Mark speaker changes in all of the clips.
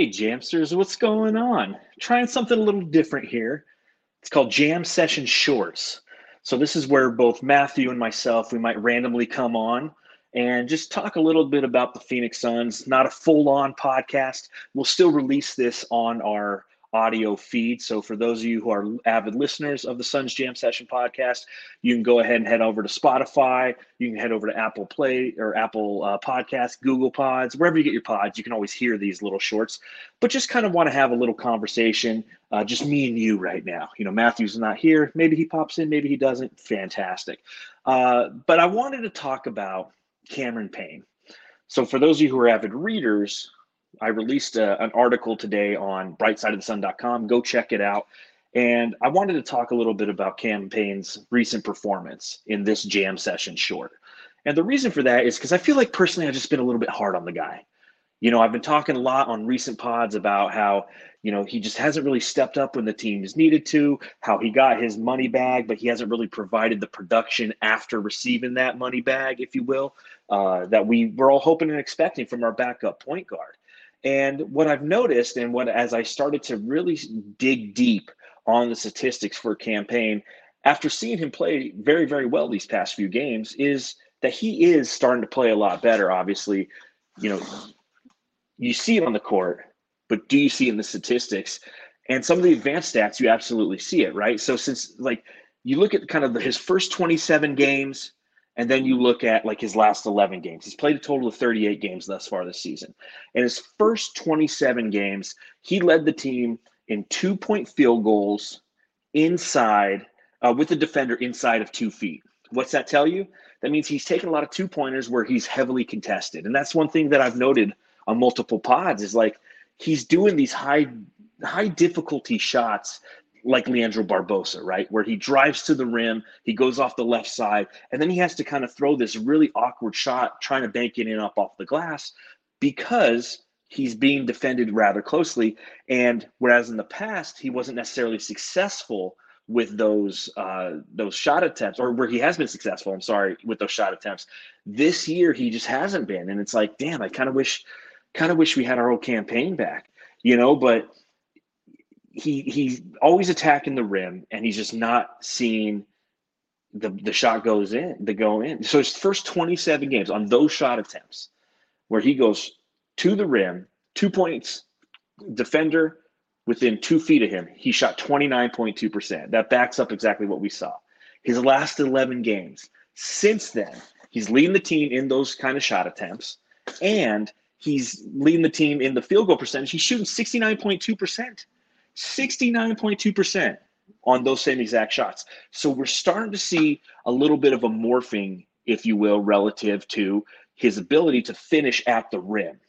Speaker 1: Hey, Jamsters, what's going on? Trying something a little different here. It's called Jam Session Shorts. So, this is where both Matthew and myself, we might randomly come on and just talk a little bit about the Phoenix Suns. Not a full on podcast. We'll still release this on our audio feed. So for those of you who are avid listeners of the Suns Jam Session podcast, you can go ahead and head over to Spotify. You can head over to Apple Play or Apple uh, Podcast, Google Pods, wherever you get your pods. You can always hear these little shorts. But just kind of want to have a little conversation, uh, just me and you right now. You know, Matthew's not here. Maybe he pops in. Maybe he doesn't. Fantastic. Uh, but I wanted to talk about Cameron Payne. So for those of you who are avid readers, I released a, an article today on brightsideofthesun.com. Go check it out. And I wanted to talk a little bit about Cam Payne's recent performance in this jam session short. And the reason for that is because I feel like personally I've just been a little bit hard on the guy. You know, I've been talking a lot on recent pods about how, you know, he just hasn't really stepped up when the team's needed to, how he got his money bag, but he hasn't really provided the production after receiving that money bag, if you will, uh, that we were all hoping and expecting from our backup point guard. And what I've noticed, and what as I started to really dig deep on the statistics for Cam Payne, after seeing him play very, very well these past few games, is that he is starting to play a lot better. Obviously, you know, you see it on the court, but do you see it in the statistics? And some of the advanced stats, you absolutely see it, right? So since like you look at kind of his first 27 games, and then you look at like his last 11 games. He's played a total of 38 games thus far this season. In his first 27 games, he led the team in two point field goals inside uh, with the defender inside of two feet. What's that tell you? That means he's taken a lot of two pointers where he's heavily contested. And that's one thing that I've noted on multiple pods is like he's doing these high high difficulty shots like Leandro Barbosa, right? Where he drives to the rim, he goes off the left side, and then he has to kind of throw this really awkward shot trying to bank it in up off the glass because he's being defended rather closely. And whereas in the past he wasn't necessarily successful with those uh, those shot attempts, or where he has been successful, I'm sorry, with those shot attempts. This year he just hasn't been, and it's like, damn, I kind of wish, kind of wish we had our old Cam Payne back, you know. But he he's always attacking the rim and he's just not seeing the the shot goes in the go in. So his first 27 games on those shot attempts where he goes to the rim two points defender within two feet of him he shot 29.2% that backs up exactly what we saw. His last 11 games since then he's leading the team in those kind of shot attempts and he's leading the team in the field goal percentage. He's shooting 69.2% 69.2% on those same exact shots. So we're starting to see a little bit of a morphing, if you will, relative to his ability to finish at the rim,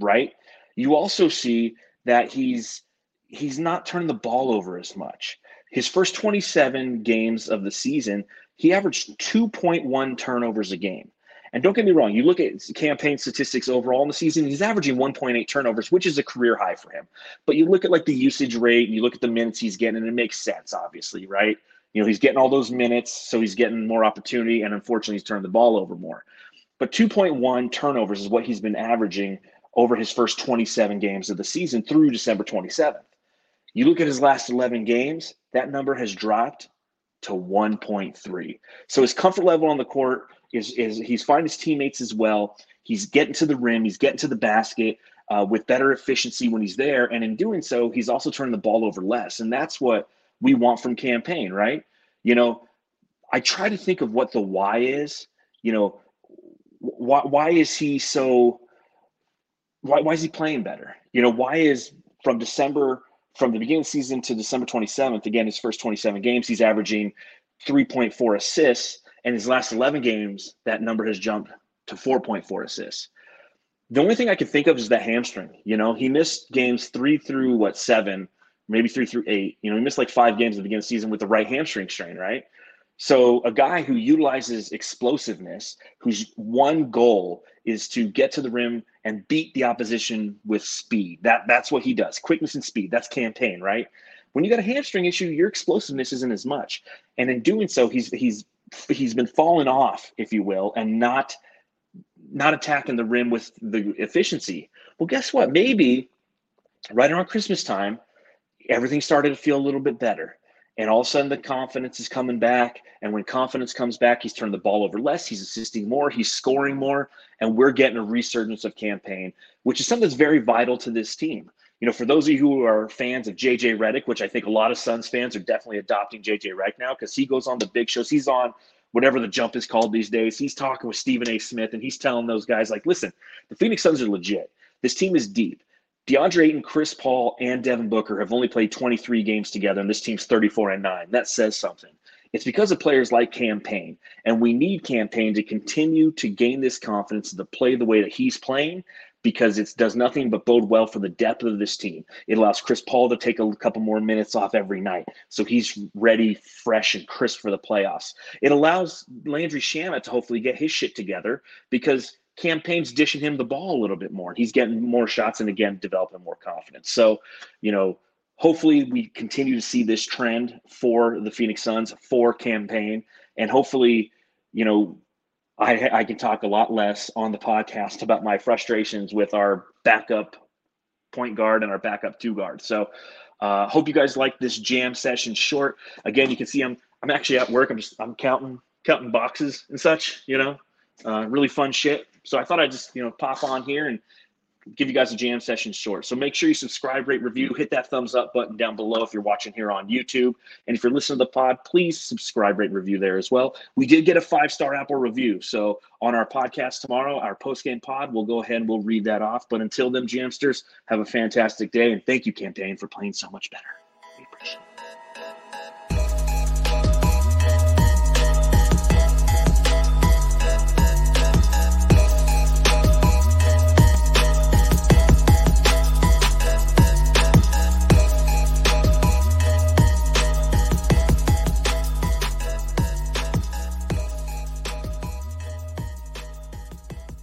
Speaker 1: right? You also see that he's he's not turning the ball over as much. His first 27 games of the season, he averaged 2.1 turnovers a game. And don't get me wrong, you look at Cam Payne statistics overall in the season, he's averaging 1.8 turnovers, which is a career high for him. But you look at like the usage rate and you look at the minutes he's getting, and it makes sense, obviously, right? You know, he's getting all those minutes, so he's getting more opportunity, and unfortunately, he's turning the ball over more. But 2.1 turnovers is what he's been averaging over his first 27 games of the season through December 27th. You look at his last 11 games, that number has dropped to 1.3. So his comfort level on the court is is he's finding his teammates as well. He's getting to the rim. He's getting to the basket uh, with better efficiency when he's there, and in doing so, he's also turning the ball over less. And that's what we want from Cam Payne, right? You know, I try to think of what the why is. You know, why why is he so? Why why is he playing better? You know, why is from December from the beginning of the season to December 27th, again, his first 27 games, he's averaging 3.4 assists. And his last 11 games, that number has jumped to 4.4 assists. The only thing I can think of is the hamstring. You know, he missed games three through what, seven, maybe three through eight. You know, he missed like five games at the beginning of the season with the right hamstring strain, right? So a guy who utilizes explosiveness, whose one goal is to get to the rim and beat the opposition with speed. That that's what he does. Quickness and speed. That's Cam Payne, right? When you got a hamstring issue, your explosiveness isn't as much. And in doing so, he's he's he's been falling off, if you will, and not not attacking the rim with the efficiency. Well, guess what? Maybe right around Christmas time, everything started to feel a little bit better. And all of a sudden, the confidence is coming back. And when confidence comes back, he's turning the ball over less, he's assisting more, he's scoring more, and we're getting a resurgence of Cam Payne, which is something that's very vital to this team. You know, for those of you who are fans of JJ Redick, which I think a lot of Suns fans are definitely adopting JJ Redick now because he goes on the big shows. He's on whatever the jump is called these days. He's talking with Stephen A. Smith and he's telling those guys, like, listen, the Phoenix Suns are legit. This team is deep. DeAndre Ayton, Chris Paul, and Devin Booker have only played 23 games together, and this team's 34 and 9. That says something. It's because of players like Cam Payne, and we need Cam Payne to continue to gain this confidence to play the way that he's playing because it does nothing but bode well for the depth of this team. It allows Chris Paul to take a couple more minutes off every night, so he's ready, fresh, and crisp for the playoffs. It allows Landry Shamet to hopefully get his shit together because Cam Payne's dishing him the ball a little bit more. He's getting more shots and again developing more confidence. So, you know, hopefully we continue to see this trend for the Phoenix Suns for Cam Payne, and hopefully, you know, I, I can talk a lot less on the podcast about my frustrations with our backup point guard and our backup two guard. So, uh, hope you guys like this jam session short. Again, you can see I'm I'm actually at work. I'm just I'm counting counting boxes and such. You know, uh, really fun shit. So I thought I'd just you know pop on here and give you guys a jam session short. So make sure you subscribe, rate, review, hit that thumbs up button down below if you're watching here on YouTube. And if you're listening to the pod, please subscribe, rate, review there as well. We did get a five star Apple review. So on our podcast tomorrow, our post game pod, we'll go ahead and we'll read that off. But until then, Jamsters, have a fantastic day. And thank you, Cam Payne, for playing so much better. We appreciate it.